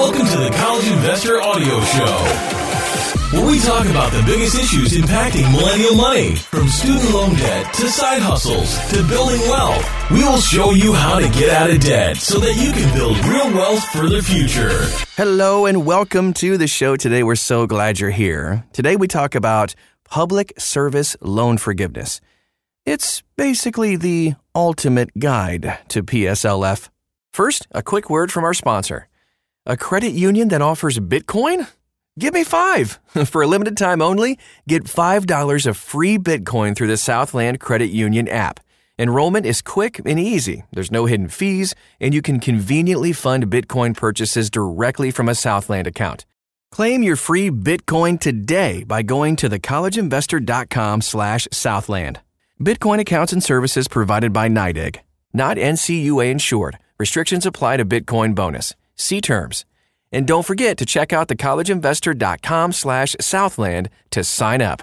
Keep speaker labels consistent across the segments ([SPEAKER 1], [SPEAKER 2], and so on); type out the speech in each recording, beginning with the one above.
[SPEAKER 1] Welcome to the College Investor Audio Show where we talk about the biggest issues impacting millennial money, from student loan debt to side hustles to building wealth. We will show you how to get out of debt so that you can build real wealth for the future.
[SPEAKER 2] Hello and welcome to the show today. We're so glad you're here. Today we talk about public service loan forgiveness. It's basically the ultimate guide to PSLF. First, a quick word from our sponsor. A credit union that offers Bitcoin? Give me five. For a limited time only, get $5 of free Bitcoin through the Southland Credit Union app. Enrollment is quick and easy. There's no hidden fees, and you can conveniently fund Bitcoin purchases directly from a Southland account. Claim your free Bitcoin today by going to thecollegeinvestor.com slash Southland. Bitcoin accounts and services provided by NYDIG. Not NCUA insured. Restrictions apply to Bitcoin bonus. See terms. And don't forget to check out thecollegeinvestor.com slash Southland to sign up.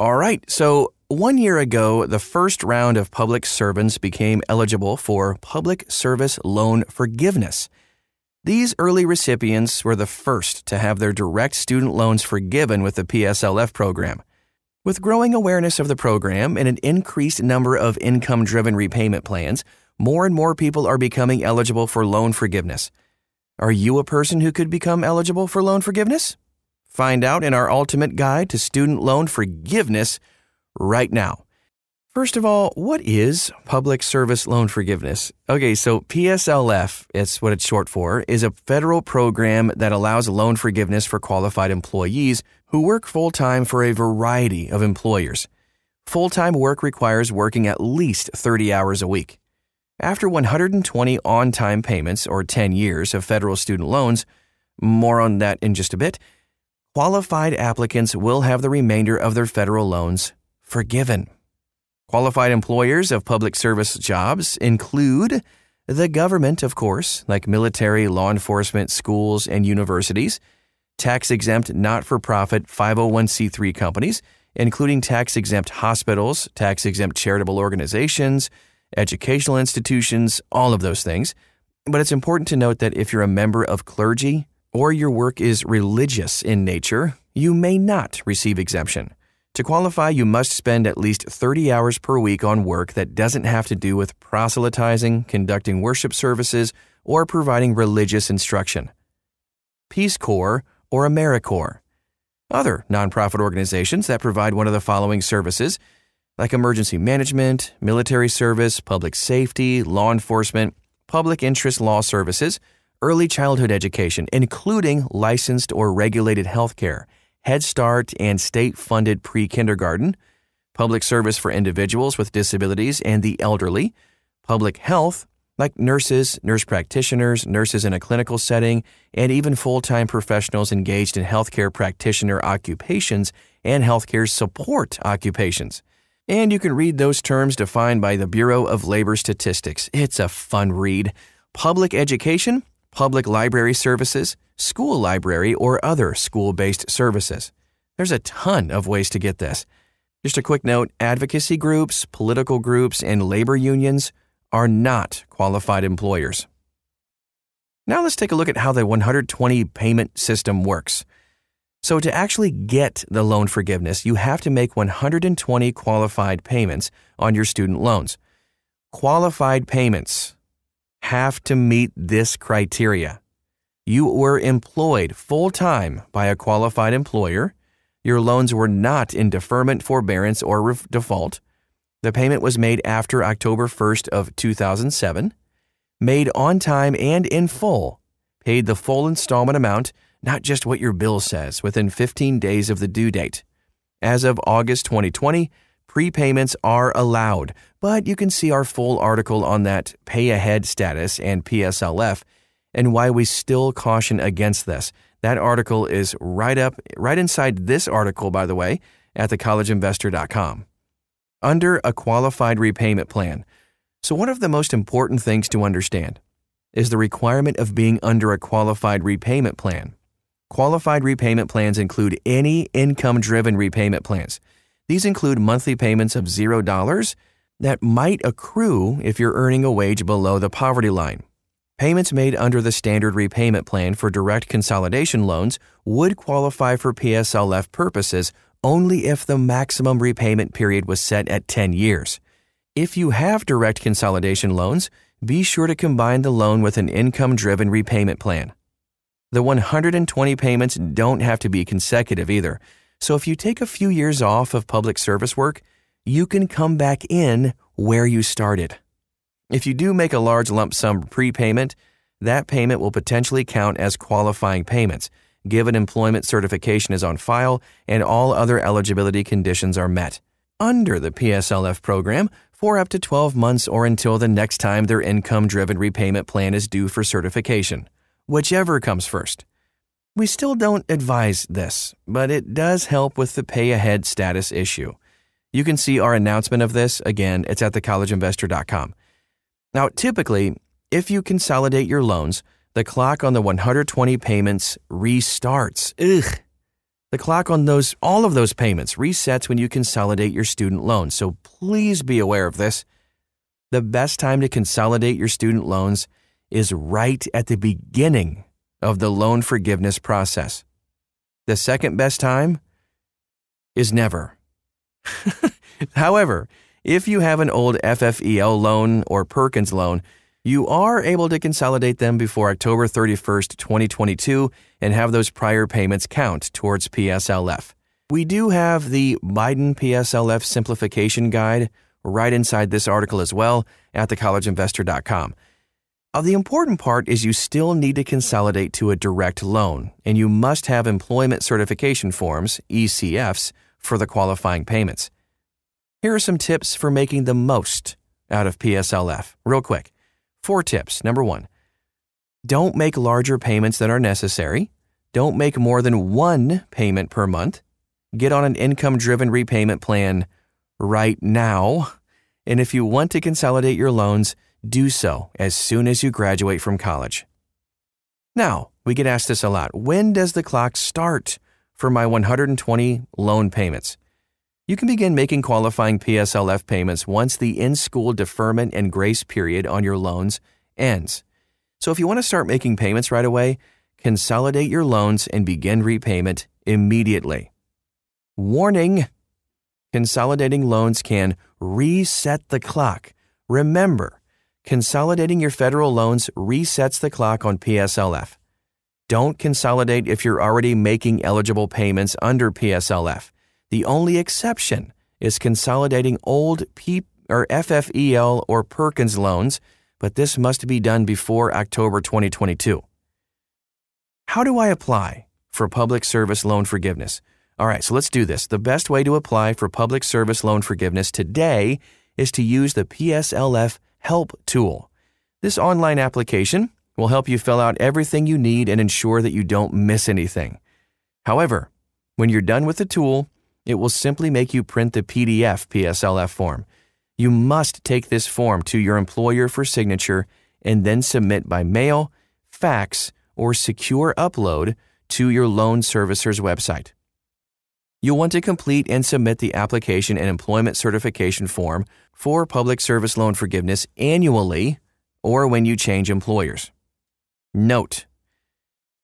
[SPEAKER 2] All right, so one year ago, the first round of public servants became eligible for public service loan forgiveness. These early recipients were the first to have their direct student loans forgiven with the PSLF program. With growing awareness of the program and an increased number of income driven repayment plans, more and more people are becoming eligible for loan forgiveness. Are you a person who could become eligible for loan forgiveness? Find out in our ultimate guide to student loan forgiveness right now. First of all, what is public service loan forgiveness? Okay, so PSLF, it's what it's short for, is a federal program that allows loan forgiveness for qualified employees who work full time for a variety of employers. Full time work requires working at least 30 hours a week. After 120 on time payments or 10 years of federal student loans, more on that in just a bit, qualified applicants will have the remainder of their federal loans forgiven. Qualified employers of public service jobs include the government, of course, like military, law enforcement, schools, and universities, tax exempt not for profit 501c3 companies, including tax exempt hospitals, tax exempt charitable organizations, educational institutions, all of those things. But it's important to note that if you're a member of clergy or your work is religious in nature, you may not receive exemption. To qualify, you must spend at least 30 hours per week on work that doesn't have to do with proselytizing, conducting worship services, or providing religious instruction. Peace Corps or AmeriCorps. Other nonprofit organizations that provide one of the following services like emergency management, military service, public safety, law enforcement, public interest law services, early childhood education, including licensed or regulated healthcare, Head Start, and state funded pre kindergarten, public service for individuals with disabilities and the elderly, public health, like nurses, nurse practitioners, nurses in a clinical setting, and even full time professionals engaged in healthcare practitioner occupations and healthcare support occupations. And you can read those terms defined by the Bureau of Labor Statistics. It's a fun read. Public education, public library services, school library, or other school based services. There's a ton of ways to get this. Just a quick note advocacy groups, political groups, and labor unions are not qualified employers. Now let's take a look at how the 120 payment system works. So, to actually get the loan forgiveness, you have to make 120 qualified payments on your student loans. Qualified payments have to meet this criteria. You were employed full time by a qualified employer. Your loans were not in deferment, forbearance, or default. The payment was made after October 1st of 2007. Made on time and in full. Paid the full installment amount not just what your bill says, within 15 days of the due date. As of August 2020, prepayments are allowed, but you can see our full article on that pay ahead status and PSLF and why we still caution against this. That article is right up, right inside this article, by the way, at thecollegeinvestor.com. Under a qualified repayment plan. So, one of the most important things to understand is the requirement of being under a qualified repayment plan. Qualified repayment plans include any income driven repayment plans. These include monthly payments of $0 that might accrue if you're earning a wage below the poverty line. Payments made under the standard repayment plan for direct consolidation loans would qualify for PSLF purposes only if the maximum repayment period was set at 10 years. If you have direct consolidation loans, be sure to combine the loan with an income driven repayment plan. The 120 payments don't have to be consecutive either, so if you take a few years off of public service work, you can come back in where you started. If you do make a large lump sum prepayment, that payment will potentially count as qualifying payments, given employment certification is on file and all other eligibility conditions are met. Under the PSLF program, for up to 12 months or until the next time their income driven repayment plan is due for certification, whichever comes first. We still don't advise this, but it does help with the pay ahead status issue. You can see our announcement of this. Again, it's at thecollegeinvestor.com. Now, typically, if you consolidate your loans, the clock on the 120 payments restarts. Ugh. The clock on those all of those payments resets when you consolidate your student loans. So please be aware of this. The best time to consolidate your student loans is right at the beginning of the loan forgiveness process. The second best time is never. However, if you have an old FFEL loan or Perkins loan, you are able to consolidate them before October 31st, 2022, and have those prior payments count towards PSLF. We do have the Biden PSLF simplification guide right inside this article as well at thecollegeinvestor.com. Uh, the important part is you still need to consolidate to a direct loan, and you must have employment certification forms, ECFs, for the qualifying payments. Here are some tips for making the most out of PSLF. Real quick. Four tips. Number one, don't make larger payments than are necessary. Don't make more than one payment per month. Get on an income driven repayment plan right now. And if you want to consolidate your loans, do so as soon as you graduate from college. Now, we get asked this a lot. When does the clock start for my 120 loan payments? You can begin making qualifying PSLF payments once the in school deferment and grace period on your loans ends. So if you want to start making payments right away, consolidate your loans and begin repayment immediately. Warning Consolidating loans can reset the clock. Remember, consolidating your federal loans resets the clock on PSLF. Don't consolidate if you're already making eligible payments under PSLF. The only exception is consolidating old P or FFEL or Perkins loans, but this must be done before October 2022. How do I apply for public service loan forgiveness? All right, so let's do this. The best way to apply for public service loan forgiveness today is to use the PSLF Help tool. This online application will help you fill out everything you need and ensure that you don't miss anything. However, when you're done with the tool, it will simply make you print the PDF PSLF form. You must take this form to your employer for signature and then submit by mail, fax, or secure upload to your loan servicer's website. You'll want to complete and submit the application and employment certification form for public service loan forgiveness annually or when you change employers. Note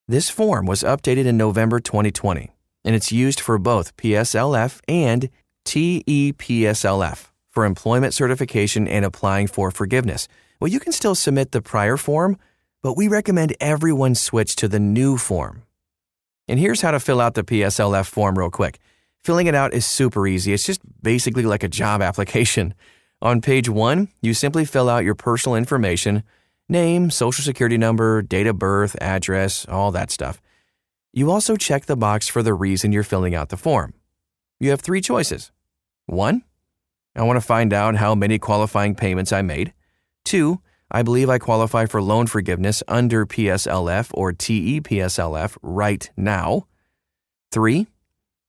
[SPEAKER 2] This form was updated in November 2020 and it's used for both PSLF and TEPSLF for employment certification and applying for forgiveness. Well, you can still submit the prior form, but we recommend everyone switch to the new form. And here's how to fill out the PSLF form real quick. Filling it out is super easy. It's just basically like a job application. On page one, you simply fill out your personal information name, social security number, date of birth, address, all that stuff. You also check the box for the reason you're filling out the form. You have three choices. One, I want to find out how many qualifying payments I made. Two, I believe I qualify for loan forgiveness under PSLF or TEPSLF right now. Three,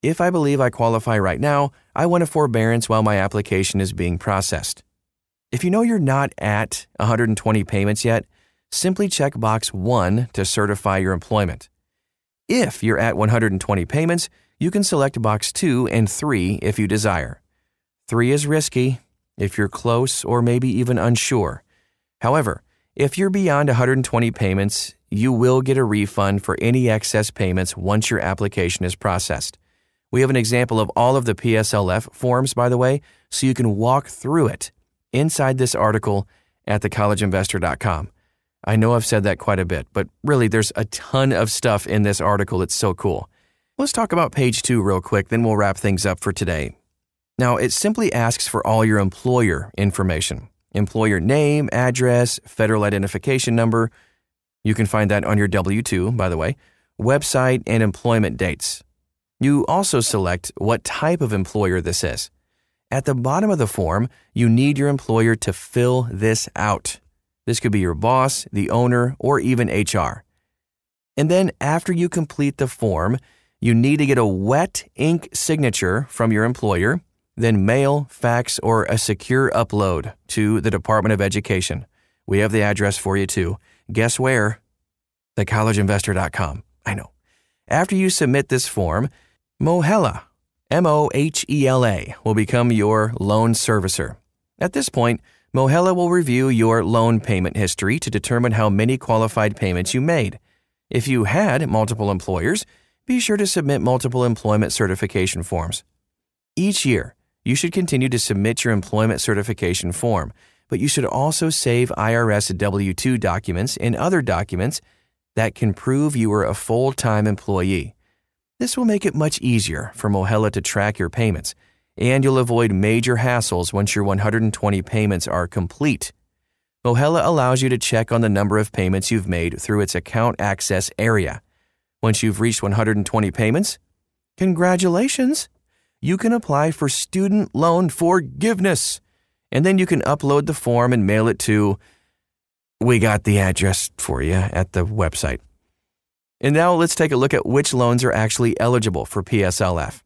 [SPEAKER 2] if I believe I qualify right now, I want a forbearance while my application is being processed. If you know you're not at 120 payments yet, simply check box 1 to certify your employment. If you're at 120 payments, you can select box 2 and 3 if you desire. 3 is risky if you're close or maybe even unsure. However, If you're beyond 120 payments, you will get a refund for any excess payments once your application is processed. We have an example of all of the PSLF forms, by the way, so you can walk through it inside this article at thecollegeinvestor.com. I know I've said that quite a bit, but really there's a ton of stuff in this article that's so cool. Let's talk about page two real quick, then we'll wrap things up for today. Now, it simply asks for all your employer information employer name, address, federal identification number. You can find that on your W 2, by the way, website, and employment dates. You also select what type of employer this is. At the bottom of the form, you need your employer to fill this out. This could be your boss, the owner, or even HR. And then after you complete the form, you need to get a wet ink signature from your employer, then mail, fax, or a secure upload to the Department of Education. We have the address for you too. Guess where? TheCollegeInvestor.com. I know. After you submit this form, Mohela, M O H E L A, will become your loan servicer. At this point, Mohela will review your loan payment history to determine how many qualified payments you made. If you had multiple employers, be sure to submit multiple employment certification forms. Each year, you should continue to submit your employment certification form, but you should also save IRS W 2 documents and other documents that can prove you are a full time employee. This will make it much easier for Mohela to track your payments and you'll avoid major hassles once your 120 payments are complete. Mohela allows you to check on the number of payments you've made through its account access area. Once you've reached 120 payments, congratulations! You can apply for student loan forgiveness. And then you can upload the form and mail it to. We got the address for you at the website. And now let's take a look at which loans are actually eligible for PSLF.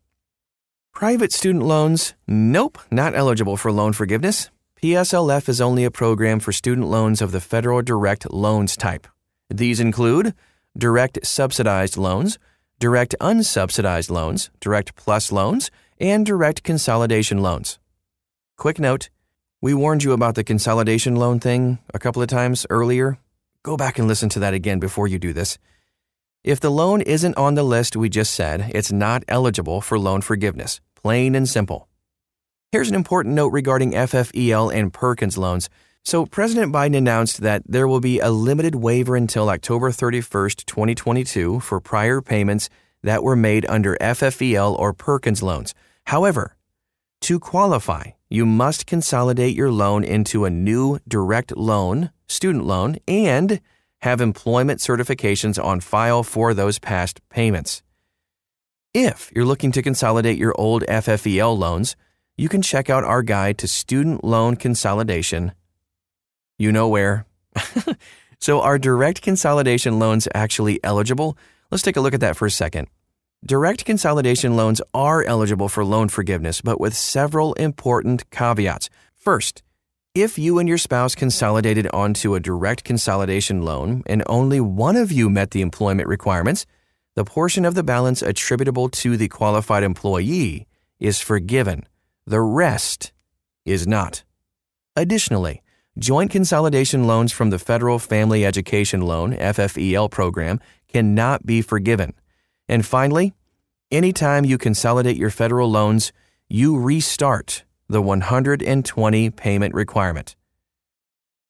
[SPEAKER 2] Private student loans? Nope, not eligible for loan forgiveness. PSLF is only a program for student loans of the federal direct loans type. These include direct subsidized loans, direct unsubsidized loans, direct plus loans, and direct consolidation loans. Quick note we warned you about the consolidation loan thing a couple of times earlier. Go back and listen to that again before you do this. If the loan isn't on the list we just said, it's not eligible for loan forgiveness. Plain and simple. Here's an important note regarding FFEL and Perkins loans. So, President Biden announced that there will be a limited waiver until October 31st, 2022, for prior payments that were made under FFEL or Perkins loans. However, to qualify, you must consolidate your loan into a new direct loan, student loan, and have employment certifications on file for those past payments. If you're looking to consolidate your old FFEL loans, you can check out our guide to student loan consolidation. You know where. so, are direct consolidation loans actually eligible? Let's take a look at that for a second. Direct consolidation loans are eligible for loan forgiveness, but with several important caveats. First, if you and your spouse consolidated onto a direct consolidation loan and only one of you met the employment requirements, the portion of the balance attributable to the qualified employee is forgiven. The rest is not. Additionally, joint consolidation loans from the Federal Family Education Loan FFEL program cannot be forgiven. And finally, anytime you consolidate your federal loans, you restart the 120 payment requirement.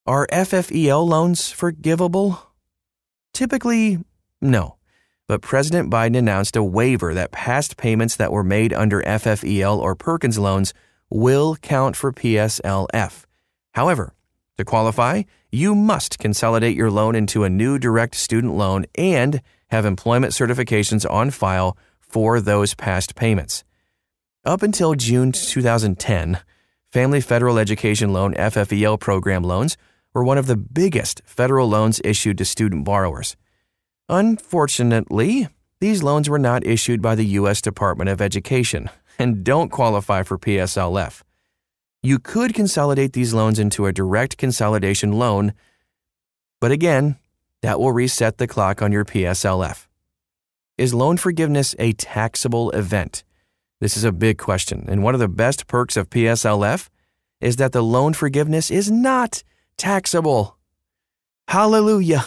[SPEAKER 2] Are FFEL loans forgivable? Typically, no. But President Biden announced a waiver that past payments that were made under FFEL or Perkins loans will count for PSLF. However, to qualify, you must consolidate your loan into a new direct student loan and have employment certifications on file for those past payments. Up until June 2010, Family Federal Education Loan FFEL program loans were one of the biggest federal loans issued to student borrowers. Unfortunately, these loans were not issued by the U.S. Department of Education and don't qualify for PSLF. You could consolidate these loans into a direct consolidation loan, but again, that will reset the clock on your PSLF. Is loan forgiveness a taxable event? This is a big question, and one of the best perks of PSLF is that the loan forgiveness is not taxable. Hallelujah!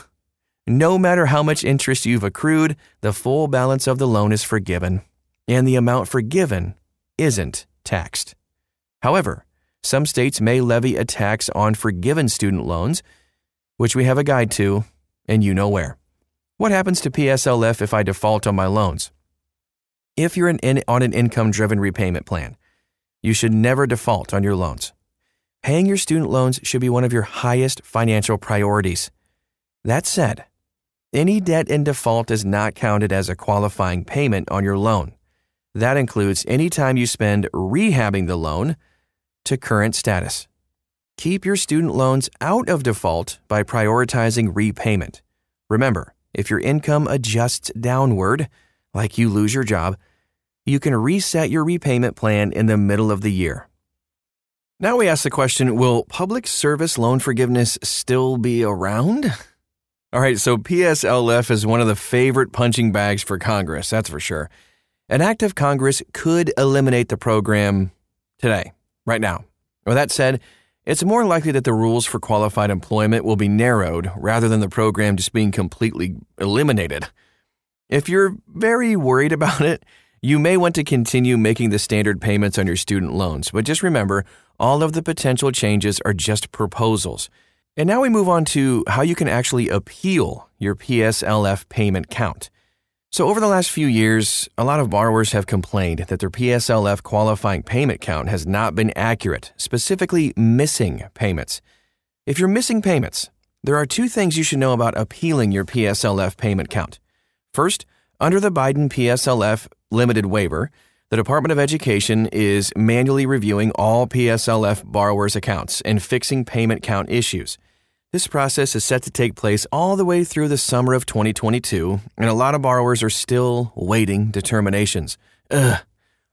[SPEAKER 2] No matter how much interest you've accrued, the full balance of the loan is forgiven, and the amount forgiven isn't taxed. However, some states may levy a tax on forgiven student loans, which we have a guide to, and you know where. What happens to PSLF if I default on my loans? If you're in, on an income driven repayment plan, you should never default on your loans. Paying your student loans should be one of your highest financial priorities. That said, any debt in default is not counted as a qualifying payment on your loan. That includes any time you spend rehabbing the loan to current status. Keep your student loans out of default by prioritizing repayment. Remember, if your income adjusts downward, like you lose your job, you can reset your repayment plan in the middle of the year. Now we ask the question Will public service loan forgiveness still be around? All right, so PSLF is one of the favorite punching bags for Congress, that's for sure. An act of Congress could eliminate the program today, right now. With that said, it's more likely that the rules for qualified employment will be narrowed rather than the program just being completely eliminated. If you're very worried about it, you may want to continue making the standard payments on your student loans, but just remember all of the potential changes are just proposals. And now we move on to how you can actually appeal your PSLF payment count. So, over the last few years, a lot of borrowers have complained that their PSLF qualifying payment count has not been accurate, specifically missing payments. If you're missing payments, there are two things you should know about appealing your PSLF payment count. First, under the Biden PSLF limited waiver, the Department of Education is manually reviewing all PSLF borrowers' accounts and fixing payment count issues. This process is set to take place all the way through the summer of 2022, and a lot of borrowers are still waiting determinations. Ugh.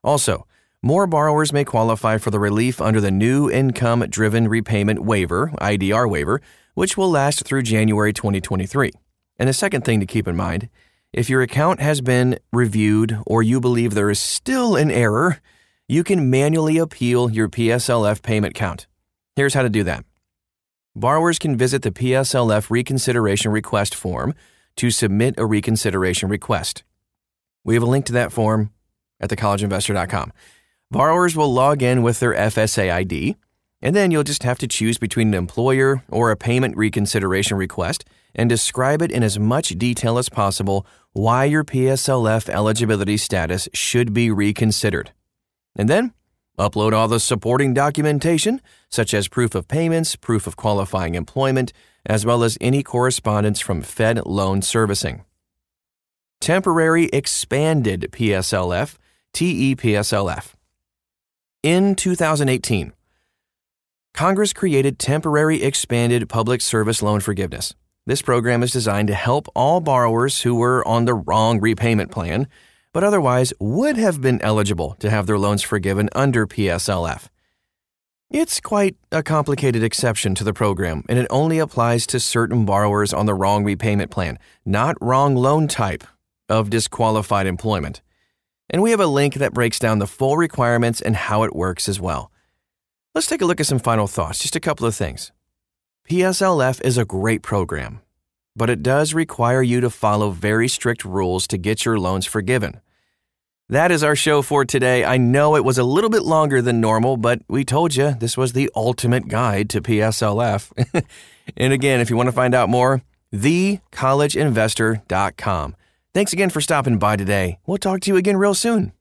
[SPEAKER 2] Also, more borrowers may qualify for the relief under the new Income Driven Repayment Waiver, IDR waiver, which will last through January 2023. And the second thing to keep in mind if your account has been reviewed or you believe there is still an error, you can manually appeal your PSLF payment count. Here's how to do that borrowers can visit the PSLF reconsideration request form to submit a reconsideration request. We have a link to that form at thecollegeinvestor.com. Borrowers will log in with their FSA ID, and then you'll just have to choose between an employer or a payment reconsideration request and describe it in as much detail as possible why your PSLF eligibility status should be reconsidered. And then Upload all the supporting documentation, such as proof of payments, proof of qualifying employment, as well as any correspondence from Fed Loan Servicing. Temporary Expanded PSLF, TEPSLF. In 2018, Congress created Temporary Expanded Public Service Loan Forgiveness. This program is designed to help all borrowers who were on the wrong repayment plan but otherwise would have been eligible to have their loans forgiven under PSLF. It's quite a complicated exception to the program, and it only applies to certain borrowers on the wrong repayment plan, not wrong loan type of disqualified employment. And we have a link that breaks down the full requirements and how it works as well. Let's take a look at some final thoughts, just a couple of things. PSLF is a great program, but it does require you to follow very strict rules to get your loans forgiven. That is our show for today. I know it was a little bit longer than normal, but we told you this was the ultimate guide to PSLF. and again, if you want to find out more, thecollegeinvestor.com. Thanks again for stopping by today. We'll talk to you again real soon.